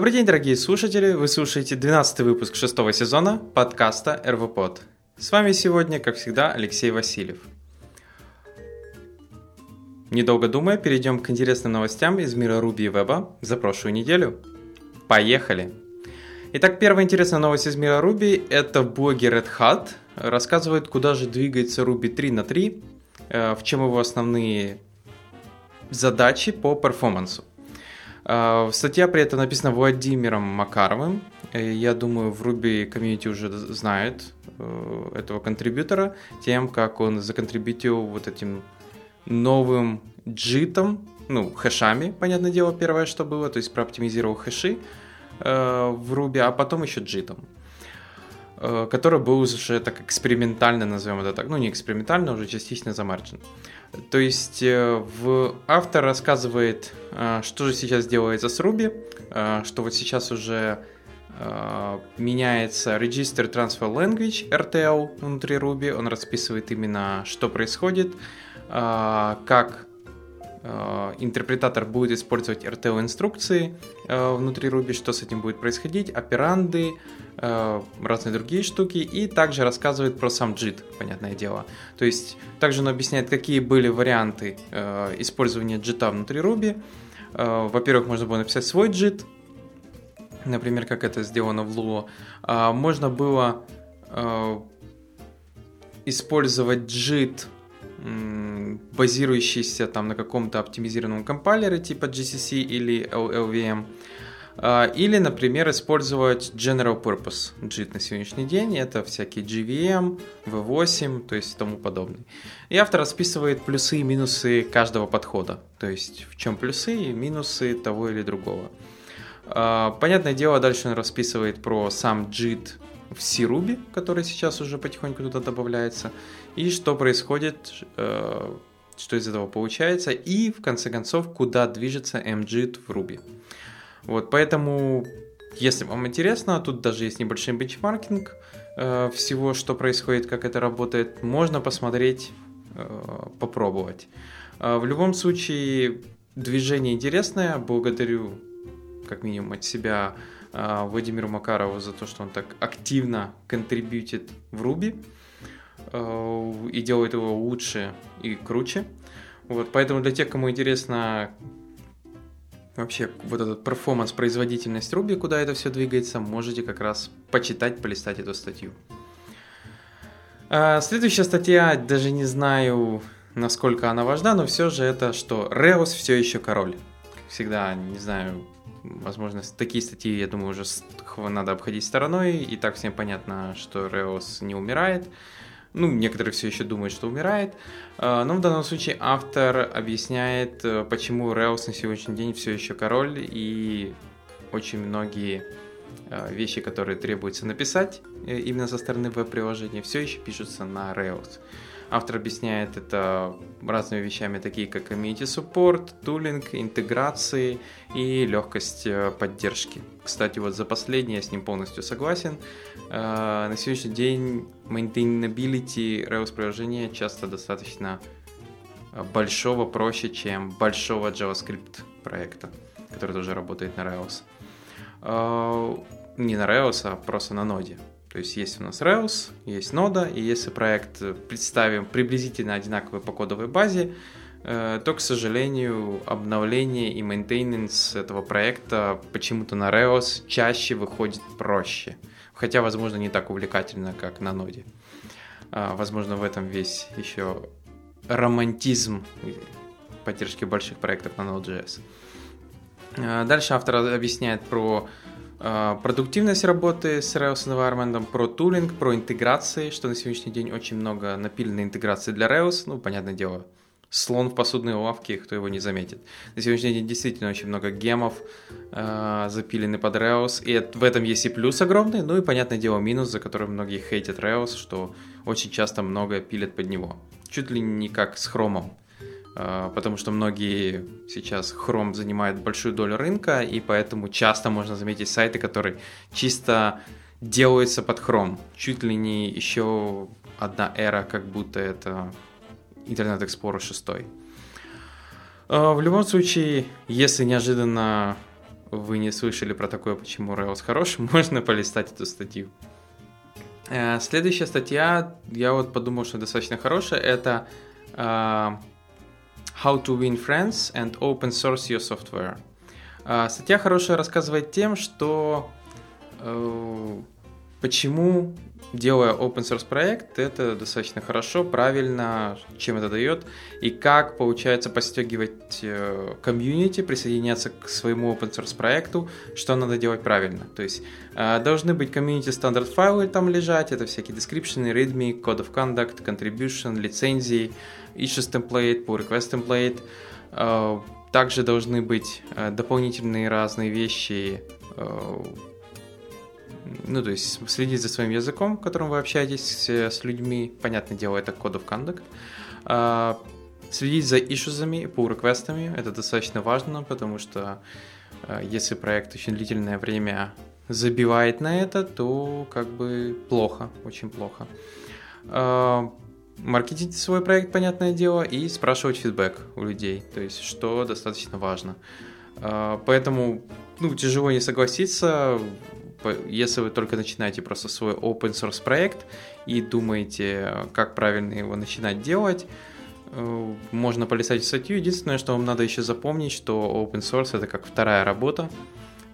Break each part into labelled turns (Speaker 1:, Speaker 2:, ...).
Speaker 1: Добрый день, дорогие слушатели! Вы слушаете 12 выпуск шестого сезона подкаста РВПод. С вами сегодня, как всегда, Алексей Васильев. Недолго думая, перейдем к интересным новостям из мира Руби и Веба за прошлую неделю. Поехали! Итак, первая интересная новость из мира Ruby – это в блоге Red Hat рассказывает, куда же двигается Ruby 3 на 3, э, в чем его основные задачи по перформансу. Э, статья при этом написана Владимиром Макаровым. Э, я думаю, в Ruby комьюнити уже знает этого контрибьютора тем, как он законтрибьютил вот этим новым джитом, ну, хэшами, понятное дело, первое, что было, то есть прооптимизировал хэши э, в Ruby, а потом еще джитом, э, который был уже так экспериментально, назовем это так, ну, не экспериментально, уже частично замарджен. То есть э, в автор рассказывает, э, что же сейчас делается с Ruby, э, что вот сейчас уже меняется Register Transfer Language, RTL внутри Ruby, он расписывает именно, что происходит, как интерпретатор будет использовать RTL-инструкции внутри Ruby, что с этим будет происходить, операнды, Э, разные другие штуки, и также рассказывает про сам JIT, понятное дело. То есть также он объясняет, какие были варианты э, использования JIT внутри Ruby. Э, во-первых, можно было написать свой JIT, например, как это сделано в Lua. А можно было использовать JIT, базирующийся там на каком-то оптимизированном компайлере типа GCC или LLVM. А, или, например, использовать General Purpose JIT на сегодняшний день. Это всякие GVM, V8, то есть тому подобное. И автор расписывает плюсы и минусы каждого подхода. То есть в чем плюсы и минусы того или другого. А, понятное дело, дальше он расписывает про сам JIT в C-Ruby, который сейчас уже потихоньку туда добавляется, и что происходит, э, что из этого получается, и в конце концов, куда движется MJIT в Ruby. Вот, поэтому, если вам интересно, тут даже есть небольшой бенчмаркинг э, всего, что происходит, как это работает, можно посмотреть, э, попробовать. В любом случае, движение интересное. Благодарю, как минимум, от себя Владимиру Макарову за то, что он так активно контрибьютит в э, и делает его лучше и круче. Вот, поэтому для тех, кому интересно, вообще вот этот перформанс, производительность Ruby, куда это все двигается, можете как раз почитать, полистать эту статью. А, следующая статья, даже не знаю, насколько она важна, но все же это, что Реус все еще король. Как всегда, не знаю, возможно, такие статьи, я думаю, уже надо обходить стороной, и так всем понятно, что Реус не умирает. Ну, некоторые все еще думают, что умирает. А, но в данном случае автор объясняет, э, почему Rails на сегодняшний день все еще король, и очень многие э, вещи, которые требуется написать э, именно со стороны веб-приложения, все еще пишутся на Rails. Автор объясняет это разными вещами, такие как community support, тулинг, интеграции и легкость э, поддержки. Кстати, вот за последнее я с ним полностью согласен. Э, на сегодняшний день maintainability Rails приложения часто достаточно э, большого проще, чем большого JavaScript проекта, который тоже работает на Rails. Не на Rails, а просто на ноде. То есть есть у нас Rails, есть нода, и если проект представим приблизительно одинаковый по кодовой базе, э, то, к сожалению, обновление и maintenance этого проекта почему-то на Rails чаще выходит проще. Хотя, возможно, не так увлекательно, как на ноде. А, возможно, в этом весь еще романтизм поддержки больших проектов на Node.js. А, дальше автор объясняет про продуктивность работы с Rails environment, про тулинг, про интеграции, что на сегодняшний день очень много напиленной интеграции для Rails, ну, понятное дело, слон в посудной лавке, кто его не заметит. На сегодняшний день действительно очень много гемов э, запилены под Rails, и в этом есть и плюс огромный, ну и, понятное дело, минус, за который многие хейтят Rails, что очень часто много пилят под него. Чуть ли не как с хромом. А, потому что многие сейчас Chrome занимает большую долю рынка, и поэтому часто можно заметить сайты, которые чисто делаются под Chrome. Чуть ли не еще одна эра, как будто это Internet Explorer 6. А, в любом случае, если неожиданно вы не слышали про такое, почему Rails хороший, можно полистать эту статью. Э, следующая статья, я вот подумал, что достаточно хорошая, это uh, How to win friends and open source your software. Uh, статья хорошая рассказывает тем, что uh, почему делая open source проект, это достаточно хорошо, правильно, чем это дает, и как получается подстегивать э, комьюнити, присоединяться к своему open source проекту, что надо делать правильно. То есть э, должны быть комьюнити стандарт файлы там лежать, это всякие description, readme, code of conduct, contribution, лицензии, issues template, pull request template. Э, также должны быть дополнительные разные вещи, ну, то есть следить за своим языком, которым вы общаетесь с людьми, понятное дело, это Code of Conduct. А, следить за ишузами, pull реквестами это достаточно важно, потому что а, если проект очень длительное время забивает на это, то как бы плохо, очень плохо. А, маркетить свой проект, понятное дело, и спрашивать фидбэк у людей, то есть что достаточно важно. Поэтому ну, тяжело не согласиться, если вы только начинаете просто свой open source проект и думаете, как правильно его начинать делать, э, можно полистать статью. Единственное, что вам надо еще запомнить, что open source это как вторая работа,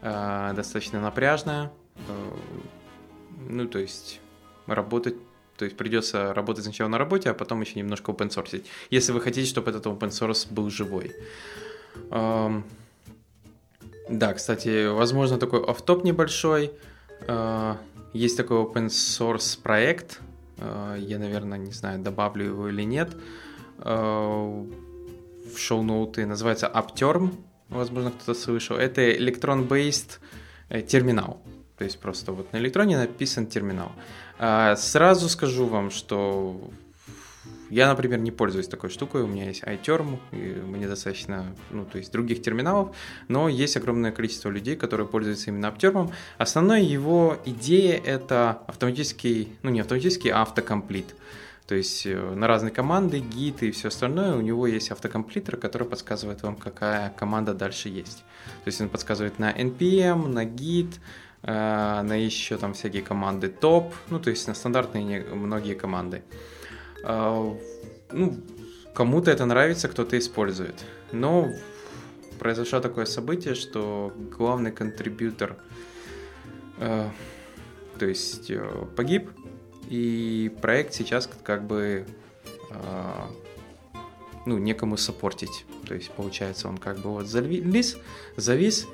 Speaker 1: э, достаточно напряжная. Э, ну, то есть работать то есть придется работать сначала на работе, а потом еще немножко open source. Если вы хотите, чтобы этот open source был живой. Да, кстати, возможно, такой офтоп небольшой. А, есть такой open source проект. А, я, наверное, не знаю, добавлю его или нет. А, в шоу-ноуты называется Apterm. Возможно, кто-то слышал. Это электрон-based э, терминал. То есть просто вот на электроне написан терминал. Сразу скажу вам, что я, например, не пользуюсь такой штукой, у меня есть iTerm, и мне достаточно, ну, то есть других терминалов, но есть огромное количество людей, которые пользуются именно Apterm. Основная его идея — это автоматический, ну, не автоматический, а автокомплит. То есть э, на разные команды, гид и все остальное у него есть автокомплитер, который подсказывает вам, какая команда дальше есть. То есть он подсказывает на npm, на git, э, на еще там всякие команды топ, ну то есть на стандартные многие команды. А, ну, кому-то это нравится, кто-то использует. Но произошло такое событие, что главный контрибьютор, э, то есть э, погиб, и проект сейчас как бы э, ну, некому саппортить. То есть, получается, он как бы вот завис, завис.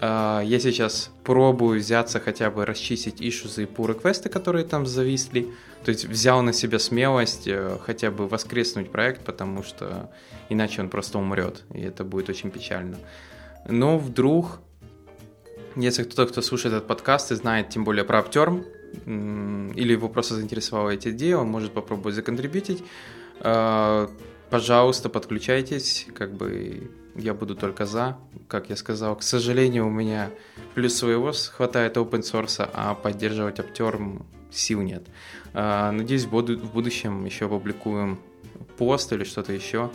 Speaker 1: Э, я сейчас пробую взяться хотя бы расчистить ишузы и pull реквесты которые там зависли. То есть взял на себя смелость э, хотя бы воскреснуть проект, потому что иначе он просто умрет, и это будет очень печально. Но вдруг, если кто-то, кто слушает этот подкаст и знает тем более про Apterm, или его просто заинтересовала эта идея, он может попробовать законтрибьютить, э, пожалуйста, подключайтесь, как бы я буду только за. Как я сказал, к сожалению, у меня плюс своего хватает open source, а поддерживать Apterm сил нет. А, надеюсь, в будущем еще опубликуем пост или что-то еще,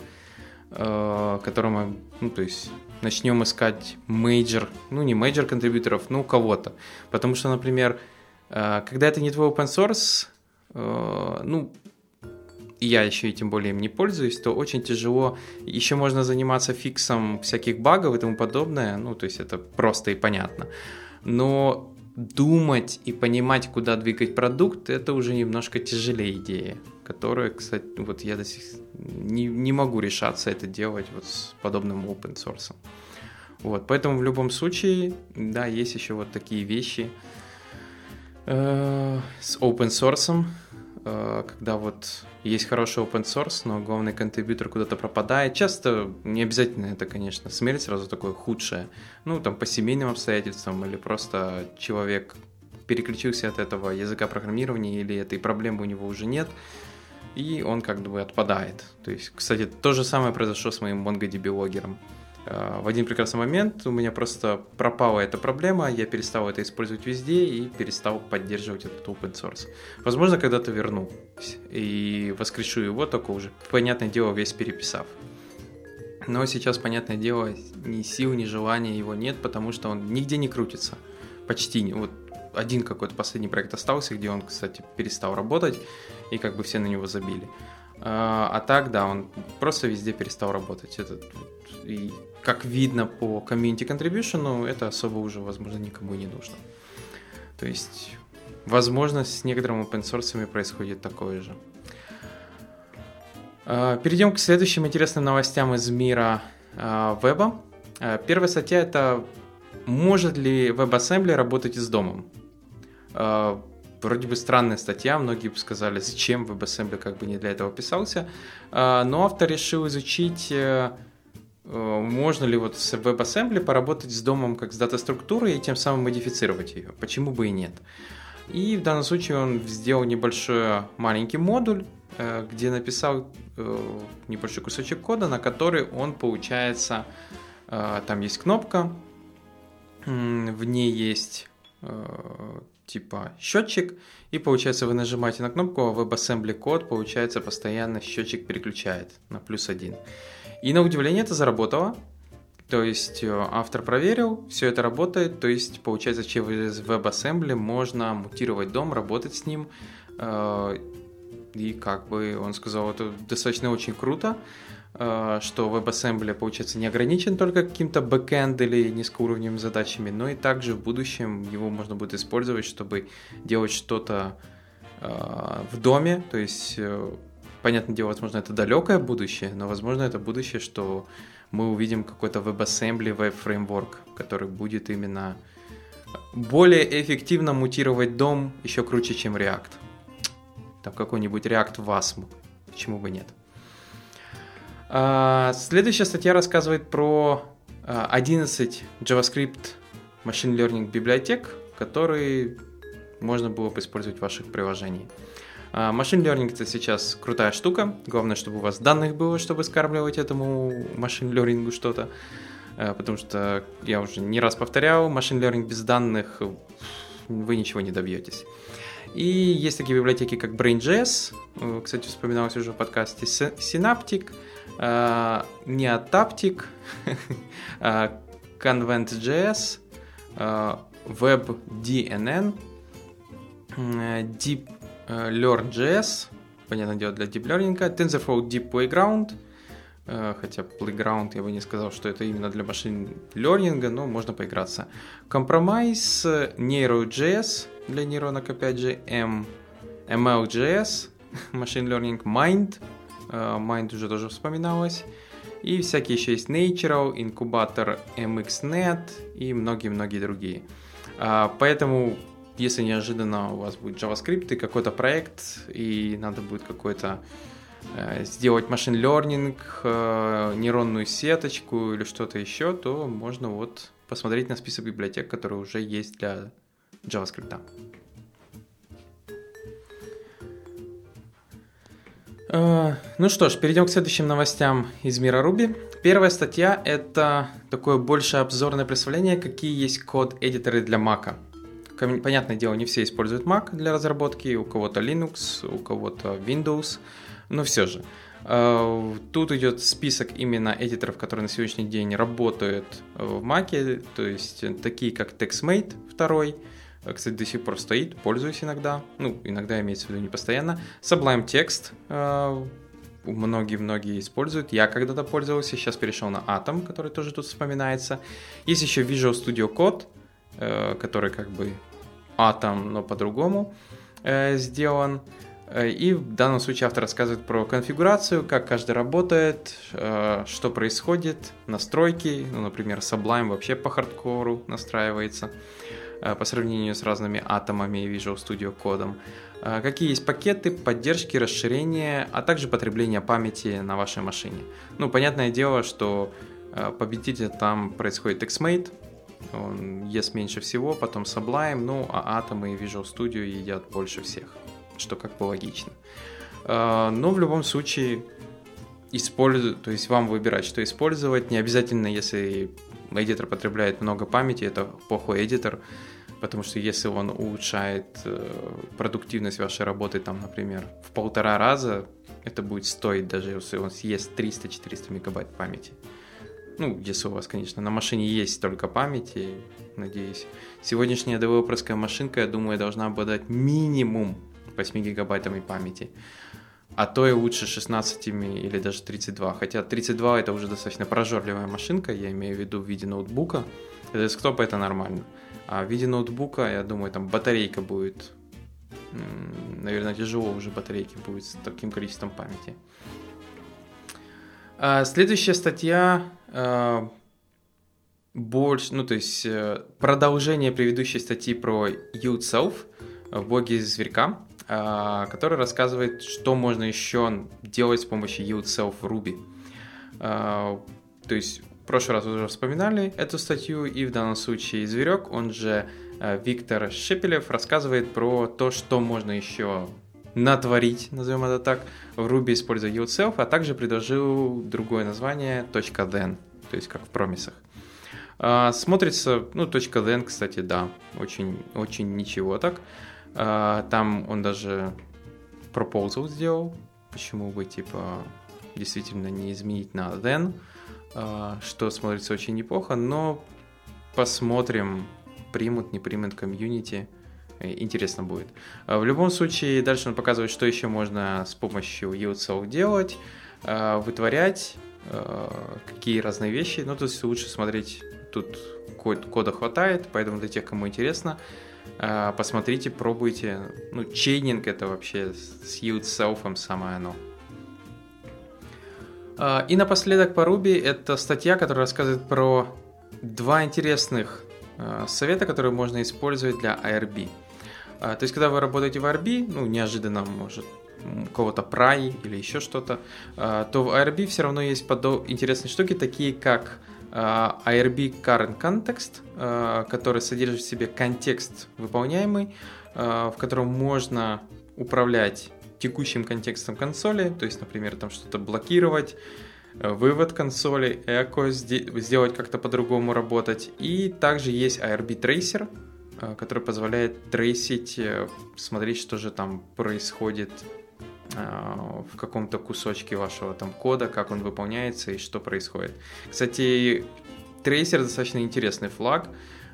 Speaker 1: а, которым мы, ну, то есть, начнем искать major, ну, не major контрибьюторов, ну, кого-то. Потому что, например, а, когда это не твой open source, ну, и я еще и тем более им не пользуюсь, то очень тяжело. Еще можно заниматься фиксом всяких багов и тому подобное, ну, то есть это просто и понятно. Но думать и понимать, куда двигать продукт, это уже немножко тяжелее идея, которая, кстати, вот я до сих не, не могу решаться это делать вот с подобным open source. Вот, поэтому в любом случае, да, есть еще вот такие вещи э, с open source, э, когда вот есть хороший open source, но главный контрибьютор куда-то пропадает. Часто не обязательно это, конечно, смерть сразу такое худшее. Ну, там по семейным обстоятельствам или просто человек переключился от этого языка программирования или этой проблемы у него уже нет, и он как бы отпадает. То есть, кстати, то же самое произошло с моим MongoDB-логером. Э, в один прекрасный момент у меня просто пропала эта проблема, я перестал это использовать везде и перестал поддерживать этот open source. Возможно, когда-то верну и воскрешу его, только уже, понятное дело, весь переписав. Но сейчас, понятное дело, ни сил, ни желания его нет, потому что он нигде не крутится. Почти. Вот один какой-то последний проект остался, где он, кстати, перестал работать, и как бы все на него забили. А, а так, да, он просто везде перестал работать. Это, и как видно по community contribution, это особо уже, возможно, никому не нужно. То есть, возможно, с некоторыми open source происходит такое же. А, перейдем к следующим интересным новостям из мира а, веба. Первая статья это может ли WebAssembly работать из дома? Вроде бы странная статья, многие бы сказали, зачем WebAssembly как бы не для этого писался. Но автор решил изучить э, Э, можно ли вот с WebAssembly поработать с домом как с дата-структурой и тем самым модифицировать ее? Почему бы и нет? И в данном случае он сделал небольшой маленький модуль, э, где написал небольшой кусочек кода, на который он, получается, там есть кнопка, в ней есть типа счетчик, и получается вы нажимаете на кнопку, а WebAssembly код, получается, постоянно счетчик переключает на плюс один. И на удивление это заработало. То есть э, автор проверил, все это работает, то есть получается через WebAssembly можно мутировать дом, работать с ним. Э, и как бы он сказал, это достаточно очень круто, что WebAssembly, получается, не ограничен только каким-то бэкэнд или низкоуровневыми задачами, но и также в будущем его можно будет использовать, чтобы делать что-то в доме, то есть понятное дело, возможно, это далекое будущее, но, возможно, это будущее, что мы увидим какой-то WebAssembly, веб-фреймворк, который будет именно более эффективно мутировать дом еще круче, чем React. Там какой-нибудь React Wasm. Почему бы нет? А, следующая статья рассказывает про 11 а, JavaScript Machine Learning библиотек, которые можно было бы использовать в ваших приложениях. Машин learning это сейчас крутая штука. Главное, чтобы у вас данных было, чтобы скармливать этому машин learning что-то. А, потому что я уже не раз повторял, машин learning без данных вы ничего не добьетесь. И есть такие библиотеки, как Brain.js, э, кстати, вспоминалось уже в подкасте, Synaptic, Neotaptic, а, Convent.js, WebDNN, Deep Э, Learn.js, понятное дело, для Deep Learning, TensorFlow Deep Playground, э, хотя Playground я бы не сказал, что это именно для машин learning, но можно поиграться. Compromise, Neuro.js для нейронок, опять же, M, ML.js, Machine Learning, Mind, э, Mind уже тоже вспоминалось, и всякие еще есть Natural, Incubator, MXNet и многие-многие другие. Поэтому если неожиданно у вас будет JavaScript и какой-то проект, и надо будет какой-то э, сделать машин learning, э, нейронную сеточку или что-то еще, то можно вот посмотреть на список библиотек, которые уже есть для JavaScript. Ну что ж, перейдем к следующим новостям из мира Ruby. Первая статья — это такое больше обзорное представление, какие есть код-эдиторы для Mac. Понятное дело, не все используют Mac для разработки, у кого-то Linux, у кого-то Windows, но все же. Э, тут идет список именно эдиторов, которые на сегодняшний день работают в Mac, то есть такие как TextMate 2, кстати, до сих пор стоит, пользуюсь иногда, ну, иногда имеется в виду не постоянно. Sublime Text, многие-многие используют. Я когда-то пользовался, сейчас перешел на Atom, который тоже тут вспоминается. Есть еще Visual Studio Code, Э, который как бы атом, но по-другому э, сделан. Э, и в данном случае автор рассказывает про конфигурацию, как каждый работает, что происходит, настройки. Ну, например, Sublime вообще по хардкору настраивается по сравнению с разными атомами и Visual Studio кодом. Какие есть пакеты, поддержки, расширения, а также потребление памяти на вашей машине. Ну, понятное дело, что победитель там происходит XMate, он ест меньше всего, потом Sublime, ну, а Atom и Visual Studio едят больше всех, что как бы логично. Но в любом случае, использую, то есть вам выбирать, что использовать. Не обязательно, если эдитор потребляет много памяти, это плохой эдитор, потому что если он улучшает э, продуктивность вашей работы, там, например, в полтора раза, это будет стоить, даже если он съест 300-400 мегабайт памяти. Ну, если у вас, конечно, на машине есть только память, и, надеюсь. Сегодняшняя девелоперская машинка, я думаю, должна обладать минимум 8 гигабайтами памяти. А то и лучше 16 или даже 32. Хотя 32 это уже достаточно прожорливая машинка, я имею в виду в виде ноутбука. Для десктопа это нормально. А в виде ноутбука, я думаю, там батарейка будет... Наверное, тяжело уже батарейки будет с таким количеством памяти. А следующая статья а, больше, ну то есть э, продолжение предыдущей статьи про Youtself в блоге Зверька, который рассказывает, что можно еще делать с помощью Youtself в Ruby. А, то есть в прошлый раз уже вспоминали эту статью, и в данном случае Зверек, он же э, Виктор Шепелев, рассказывает про то, что можно еще натворить, назовем это так, в Ruby используя yourself, а также предложил другое название .then, то есть как в промисах. А, смотрится, ну, .then, кстати, да, очень, очень ничего так. А, там он даже proposal сделал, почему бы, типа, действительно не изменить на then, а, что смотрится очень неплохо, но посмотрим, примут, не примут комьюнити. Интересно будет. А, в любом случае, дальше он показывает, что еще можно с помощью UTSO делать, вытворять, какие разные вещи. Ну, то есть лучше смотреть, тут кода хватает, поэтому для тех, кому интересно, посмотрите, пробуйте. Ну, чейнинг это вообще с UTSO самое оно. И напоследок по Ruby это статья, которая рассказывает про два интересных совета, которые можно использовать для ARB. А, то есть, когда вы работаете в ARB, ну, неожиданно, может, кого-то прай или еще что-то, а, то в ARB все равно есть интересные штуки, такие как а, ARB Current Context, который содержит в себе контекст выполняемый, в котором можно управлять текущим контекстом консоли, то есть, например, там что-то блокировать, вывод консоли, эко сделать как-то по-другому работать. И также есть ARB Tracer, Э, который позволяет трейсить, э, смотреть, что же там происходит э, в каком-то кусочке вашего там кода, как он выполняется и что происходит. Кстати, трейсер достаточно интересный флаг.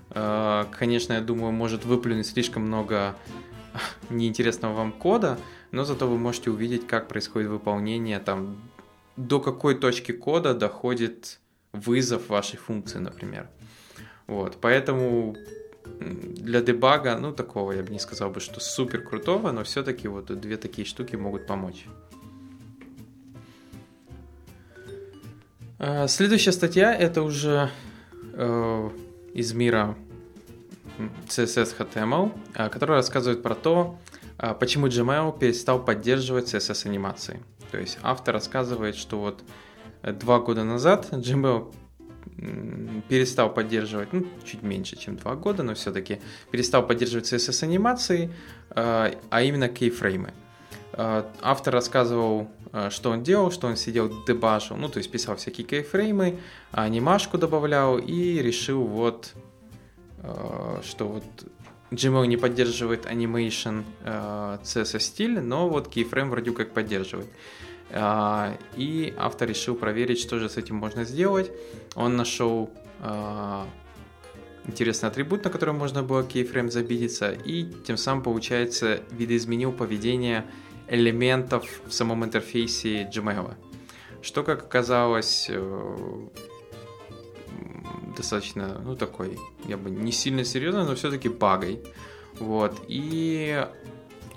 Speaker 1: Конечно, я думаю, может выплюнуть слишком много неинтересного вам кода, но зато вы можете увидеть, как происходит выполнение, там, до какой точки кода доходит вызов вашей функции, например. Вот, поэтому для дебага, ну, такого я бы не сказал бы, что супер крутого, но все-таки вот две такие штуки могут помочь. А, следующая статья это уже э, из мира CSS HTML, а, которая рассказывает про то, а, почему Gmail перестал поддерживать CSS анимации. То есть автор рассказывает, что вот э, два года назад Gmail перестал поддерживать, ну, чуть меньше, чем два года, но все-таки перестал поддерживать CSS анимации, а, именно кейфреймы. А, автор рассказывал, а, что он делал, что он сидел дебажил, ну, то есть писал всякие кейфреймы, анимашку добавлял и решил вот, что вот Gmail не поддерживает animation CSS стиль, но вот кейфрейм вроде как поддерживает. А, и автор решил проверить, что же с этим можно сделать. Он нашел а, интересный атрибут, на который можно было кейфрейм забидиться, и тем самым, получается, видоизменил поведение элементов в самом интерфейсе Gmail. Что, как оказалось, э, достаточно, ну, такой, я бы не сильно серьезно, но все-таки багой. Вот. И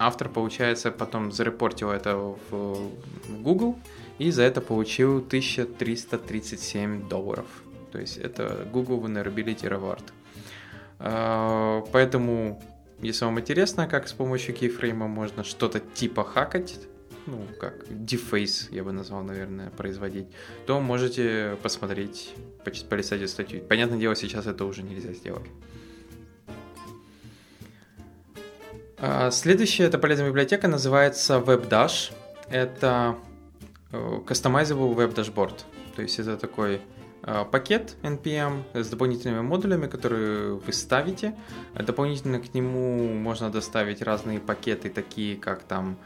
Speaker 1: автор, получается, потом зарепортил это в, Google и за это получил 1337 долларов. То есть это Google Vulnerability Reward. А, поэтому, если вам интересно, как с помощью кейфрейма можно что-то типа хакать, ну, как deface, я бы назвал, наверное, производить, то можете посмотреть, полистать эту статью. Понятное дело, сейчас это уже нельзя сделать. Следующая это полезная библиотека, называется WebDash. Это э, Customizable Web Dashboard. То есть это такой э, пакет NPM с дополнительными модулями, которые вы ставите. Дополнительно к нему можно доставить разные пакеты, такие как там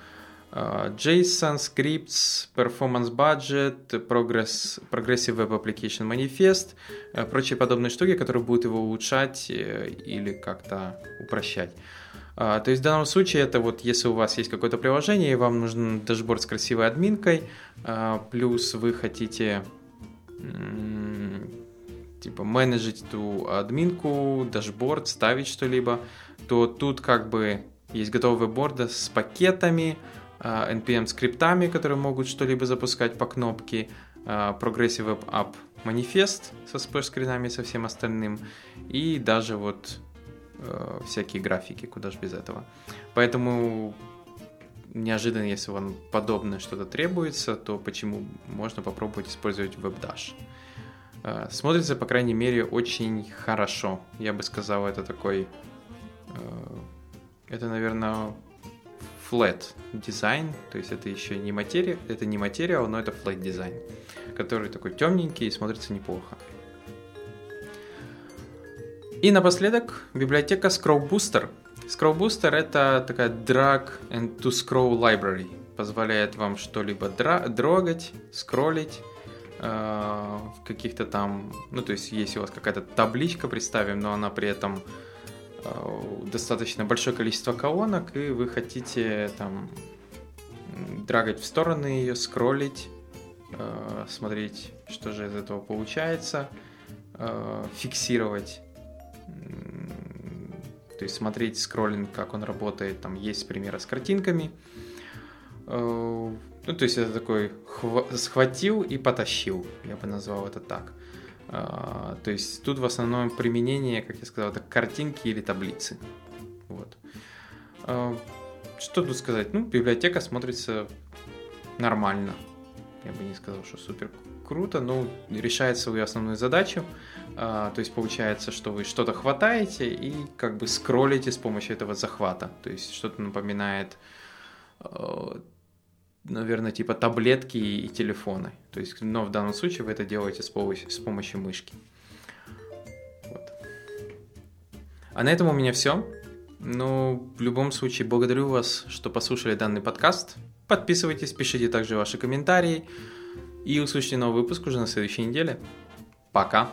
Speaker 1: JSON, Scripts, Performance Budget, Progress, Progressive Web Application Manifest, прочие подобные штуки, которые будут его улучшать или как-то упрощать. То есть в данном случае это вот если у вас есть какое-то приложение и вам нужен дашборд с красивой админкой, плюс вы хотите типа менеджить эту админку, дашборд, ставить что-либо, то тут как бы есть готовые борды с пакетами, а, скриптами, которые могут что-либо запускать по кнопке, а, Progressive Web App манифест со сплэш-скринами и со всем остальным, и даже вот э, всякие графики, куда же без этого. Поэтому неожиданно, если вам подобное что-то требуется, то почему можно попробовать использовать WebDash. Э, смотрится, по крайней мере, очень хорошо. Я бы сказал, это такой... Э, это, наверное, flat дизайн, то есть это еще не материя, это не материал, но это flat дизайн, который такой темненький и смотрится неплохо. И напоследок библиотека Scroll Booster. Scroll Booster это такая drag and to scroll library, позволяет вам что-либо дрогать, скроллить, э, в каких-то там, ну то есть если у вас какая-то табличка, представим, но она при этом Э, достаточно большое количество колонок, и вы хотите там драгать в стороны ее, скроллить, э, смотреть, что же из этого получается, э, фиксировать, то есть смотреть скроллинг, как он работает, там есть примеры с картинками. Ну, то есть это такой схватил и потащил, я бы назвал это так. А, то есть тут в основном применение, как я сказал, это картинки или таблицы. Вот. А, что тут сказать? Ну, библиотека смотрится нормально. Я бы не сказал, что супер круто, но решает свою основную задачу. А, то есть получается, что вы что-то хватаете и как бы скроллите с помощью этого захвата. То есть что-то напоминает наверное, типа таблетки и телефоны. То есть, но в данном случае вы это делаете с помощью, с помощью мышки. Вот. А на этом у меня все. Ну, в любом случае, благодарю вас, что послушали данный подкаст. Подписывайтесь, пишите также ваши комментарии. И услышите новый выпуск уже на следующей неделе. Пока!